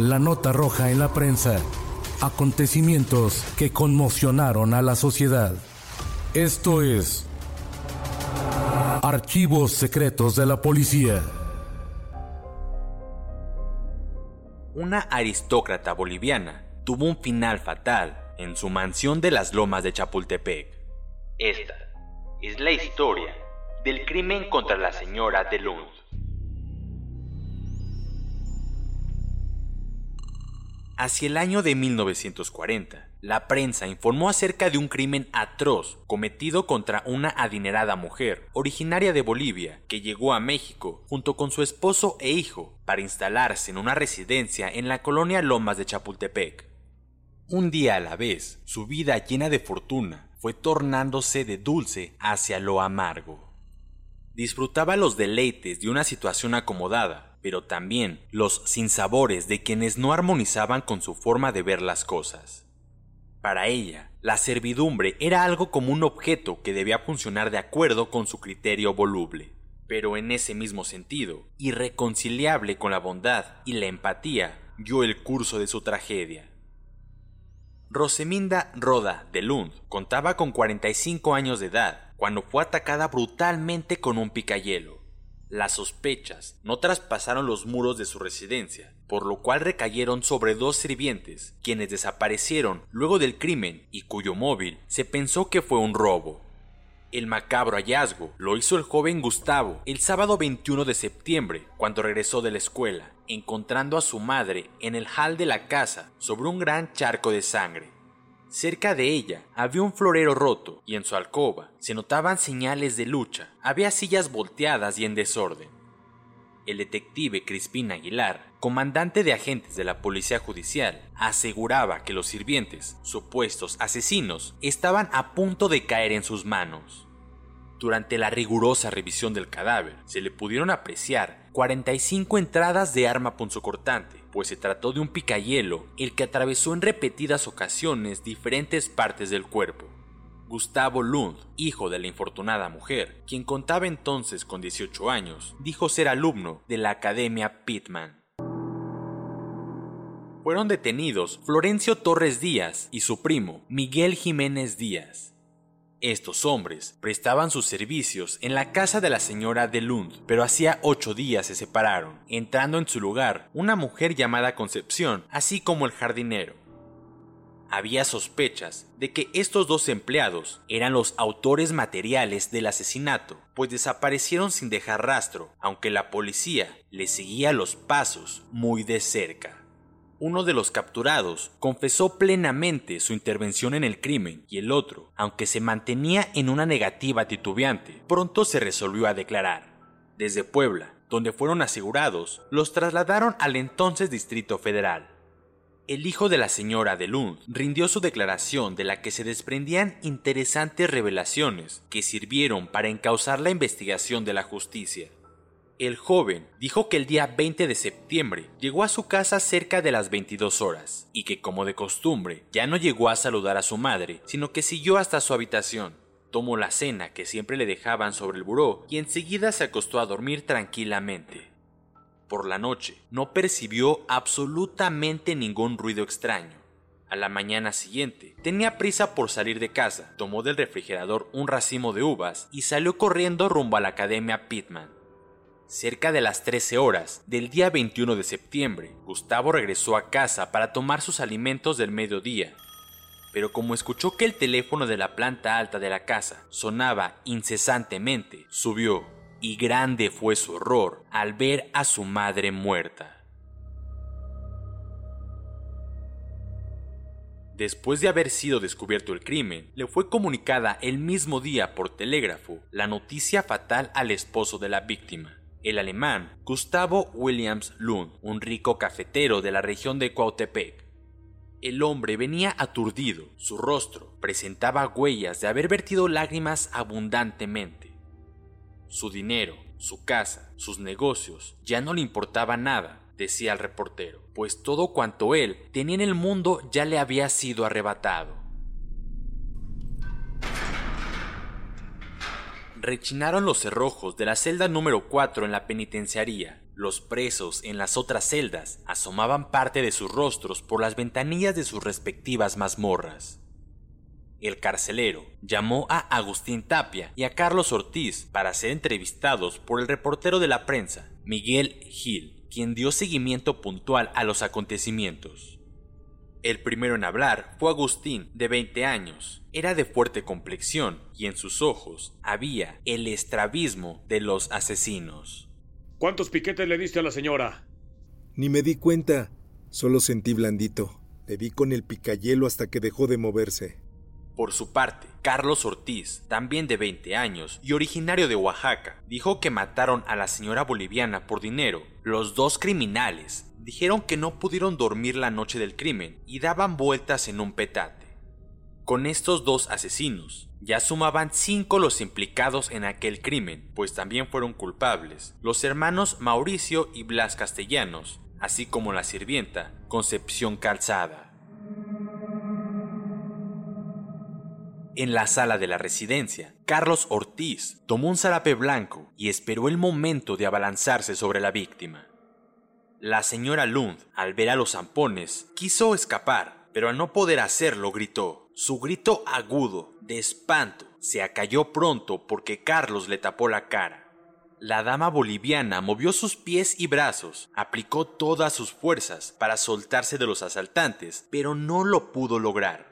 La nota roja en la prensa. Acontecimientos que conmocionaron a la sociedad. Esto es... Archivos secretos de la policía. Una aristócrata boliviana tuvo un final fatal en su mansión de las lomas de Chapultepec. Esta es la historia del crimen contra la señora de Lund. Hacia el año de 1940, la prensa informó acerca de un crimen atroz cometido contra una adinerada mujer originaria de Bolivia que llegó a México junto con su esposo e hijo para instalarse en una residencia en la colonia Lomas de Chapultepec. Un día a la vez, su vida llena de fortuna fue tornándose de dulce hacia lo amargo. Disfrutaba los deleites de una situación acomodada, pero también los sinsabores de quienes no armonizaban con su forma de ver las cosas. Para ella, la servidumbre era algo como un objeto que debía funcionar de acuerdo con su criterio voluble, pero en ese mismo sentido, irreconciliable con la bondad y la empatía, dio el curso de su tragedia. Roseminda Roda de Lund contaba con 45 años de edad cuando fue atacada brutalmente con un picayelo. Las sospechas no traspasaron los muros de su residencia, por lo cual recayeron sobre dos sirvientes, quienes desaparecieron luego del crimen y cuyo móvil se pensó que fue un robo. El macabro hallazgo lo hizo el joven Gustavo el sábado 21 de septiembre, cuando regresó de la escuela, encontrando a su madre en el hall de la casa sobre un gran charco de sangre. Cerca de ella había un florero roto y en su alcoba se notaban señales de lucha. Había sillas volteadas y en desorden. El detective Crispín Aguilar, comandante de agentes de la Policía Judicial, aseguraba que los sirvientes, supuestos asesinos, estaban a punto de caer en sus manos. Durante la rigurosa revisión del cadáver, se le pudieron apreciar 45 entradas de arma punzocortante, pues se trató de un picayelo el que atravesó en repetidas ocasiones diferentes partes del cuerpo. Gustavo Lund, hijo de la infortunada mujer, quien contaba entonces con 18 años, dijo ser alumno de la Academia Pittman. Fueron detenidos Florencio Torres Díaz y su primo, Miguel Jiménez Díaz. Estos hombres prestaban sus servicios en la casa de la señora de Lund, pero hacía ocho días se separaron, entrando en su lugar una mujer llamada Concepción, así como el jardinero. Había sospechas de que estos dos empleados eran los autores materiales del asesinato, pues desaparecieron sin dejar rastro, aunque la policía les seguía los pasos muy de cerca uno de los capturados confesó plenamente su intervención en el crimen y el otro, aunque se mantenía en una negativa titubeante, pronto se resolvió a declarar. Desde Puebla, donde fueron asegurados, los trasladaron al entonces Distrito Federal. El hijo de la señora de Lund rindió su declaración de la que se desprendían interesantes revelaciones que sirvieron para encauzar la investigación de la justicia. El joven dijo que el día 20 de septiembre llegó a su casa cerca de las 22 horas y que como de costumbre ya no llegó a saludar a su madre, sino que siguió hasta su habitación. Tomó la cena que siempre le dejaban sobre el buró y enseguida se acostó a dormir tranquilamente. Por la noche no percibió absolutamente ningún ruido extraño. A la mañana siguiente, tenía prisa por salir de casa, tomó del refrigerador un racimo de uvas y salió corriendo rumbo a la Academia Pittman. Cerca de las 13 horas del día 21 de septiembre, Gustavo regresó a casa para tomar sus alimentos del mediodía. Pero como escuchó que el teléfono de la planta alta de la casa sonaba incesantemente, subió, y grande fue su horror al ver a su madre muerta. Después de haber sido descubierto el crimen, le fue comunicada el mismo día por telégrafo la noticia fatal al esposo de la víctima el alemán Gustavo Williams Lund, un rico cafetero de la región de Cuautepec. El hombre venía aturdido, su rostro presentaba huellas de haber vertido lágrimas abundantemente. Su dinero, su casa, sus negocios, ya no le importaba nada, decía el reportero, pues todo cuanto él tenía en el mundo ya le había sido arrebatado. Rechinaron los cerrojos de la celda número 4 en la penitenciaría. Los presos en las otras celdas asomaban parte de sus rostros por las ventanillas de sus respectivas mazmorras. El carcelero llamó a Agustín Tapia y a Carlos Ortiz para ser entrevistados por el reportero de la prensa, Miguel Gil, quien dio seguimiento puntual a los acontecimientos. El primero en hablar fue Agustín, de 20 años. Era de fuerte complexión y en sus ojos había el estrabismo de los asesinos. ¿Cuántos piquetes le diste a la señora? Ni me di cuenta, solo sentí blandito. Le di con el picayelo hasta que dejó de moverse. Por su parte, Carlos Ortiz, también de 20 años y originario de Oaxaca, dijo que mataron a la señora boliviana por dinero. Los dos criminales dijeron que no pudieron dormir la noche del crimen y daban vueltas en un petate. Con estos dos asesinos, ya sumaban cinco los implicados en aquel crimen, pues también fueron culpables los hermanos Mauricio y Blas Castellanos, así como la sirvienta Concepción Calzada. En la sala de la residencia, Carlos Ortiz tomó un zarape blanco y esperó el momento de abalanzarse sobre la víctima. La señora Lund, al ver a los zampones, quiso escapar, pero al no poder hacerlo gritó. Su grito agudo, de espanto, se acalló pronto porque Carlos le tapó la cara. La dama boliviana movió sus pies y brazos, aplicó todas sus fuerzas para soltarse de los asaltantes, pero no lo pudo lograr.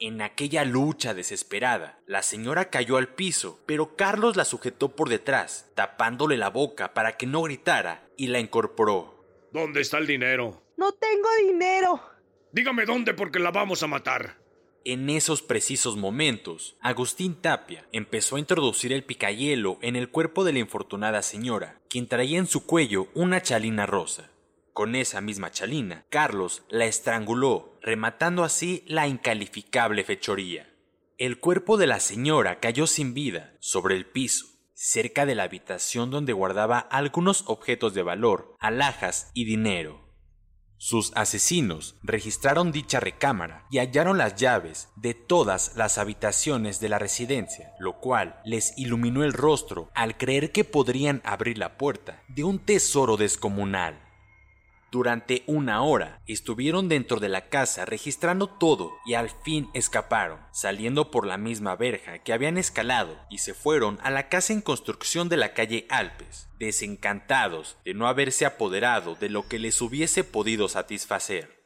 En aquella lucha desesperada, la señora cayó al piso, pero Carlos la sujetó por detrás, tapándole la boca para que no gritara, y la incorporó. ¿Dónde está el dinero? No tengo dinero. Dígame dónde porque la vamos a matar. En esos precisos momentos, Agustín Tapia empezó a introducir el picayelo en el cuerpo de la infortunada señora, quien traía en su cuello una chalina rosa. Con esa misma chalina, Carlos la estranguló, rematando así la incalificable fechoría. El cuerpo de la señora cayó sin vida sobre el piso, cerca de la habitación donde guardaba algunos objetos de valor, alhajas y dinero. Sus asesinos registraron dicha recámara y hallaron las llaves de todas las habitaciones de la residencia, lo cual les iluminó el rostro al creer que podrían abrir la puerta de un tesoro descomunal. Durante una hora estuvieron dentro de la casa registrando todo y al fin escaparon, saliendo por la misma verja que habían escalado y se fueron a la casa en construcción de la calle Alpes, desencantados de no haberse apoderado de lo que les hubiese podido satisfacer.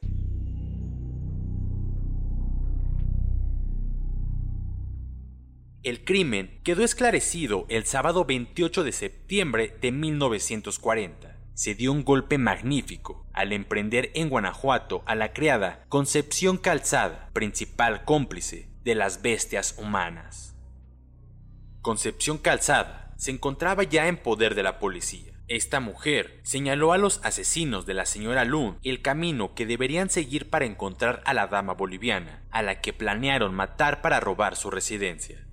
El crimen quedó esclarecido el sábado 28 de septiembre de 1940 se dio un golpe magnífico al emprender en Guanajuato a la criada Concepción Calzada, principal cómplice de las bestias humanas. Concepción Calzada se encontraba ya en poder de la policía. Esta mujer señaló a los asesinos de la señora Lund el camino que deberían seguir para encontrar a la dama boliviana, a la que planearon matar para robar su residencia.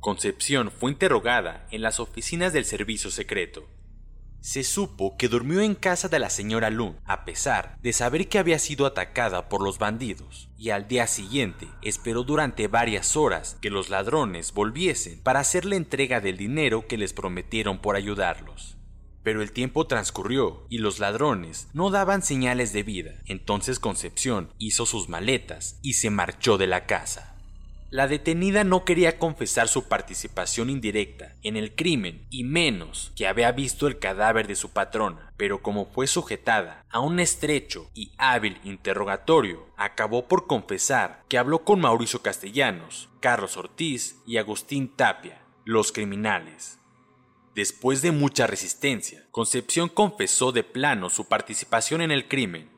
Concepción fue interrogada en las oficinas del servicio secreto se supo que durmió en casa de la señora Lund, a pesar de saber que había sido atacada por los bandidos, y al día siguiente esperó durante varias horas que los ladrones volviesen para hacer la entrega del dinero que les prometieron por ayudarlos. Pero el tiempo transcurrió y los ladrones no daban señales de vida. Entonces Concepción hizo sus maletas y se marchó de la casa. La detenida no quería confesar su participación indirecta en el crimen y menos que había visto el cadáver de su patrona, pero como fue sujetada a un estrecho y hábil interrogatorio, acabó por confesar que habló con Mauricio Castellanos, Carlos Ortiz y Agustín Tapia, los criminales. Después de mucha resistencia, Concepción confesó de plano su participación en el crimen.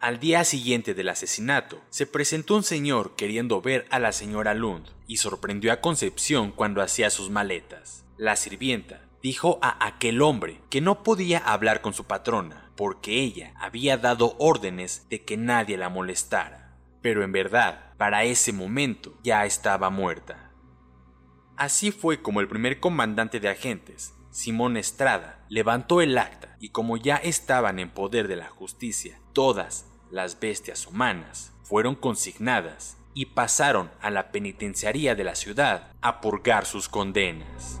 Al día siguiente del asesinato, se presentó un señor queriendo ver a la señora Lund y sorprendió a Concepción cuando hacía sus maletas. La sirvienta dijo a aquel hombre que no podía hablar con su patrona porque ella había dado órdenes de que nadie la molestara. Pero en verdad, para ese momento ya estaba muerta. Así fue como el primer comandante de agentes, Simón Estrada, levantó el acta y como ya estaban en poder de la justicia, todas las bestias humanas fueron consignadas y pasaron a la penitenciaría de la ciudad a purgar sus condenas.